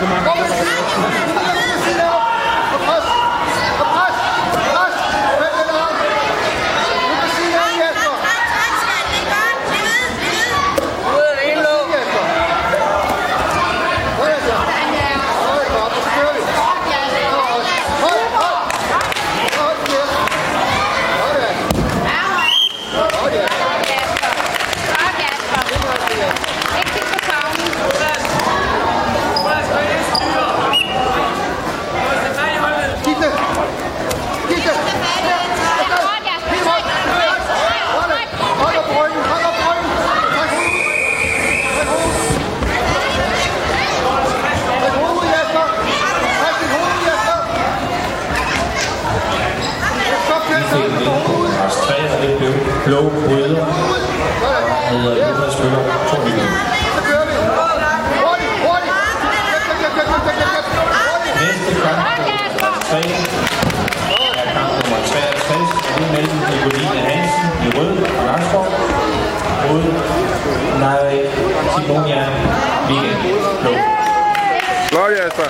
我们是男嘉。For mange. Lars 3, og det blev Blå Bryder. Og hedder Jonas Møller, 2 minutter. Næste kamp, nummer 3, er kamp nummer 63, og det er mellem Nicoline Hansen i rød og Langskov mod Nej Simonia Weekend blå. Godt, Jasper.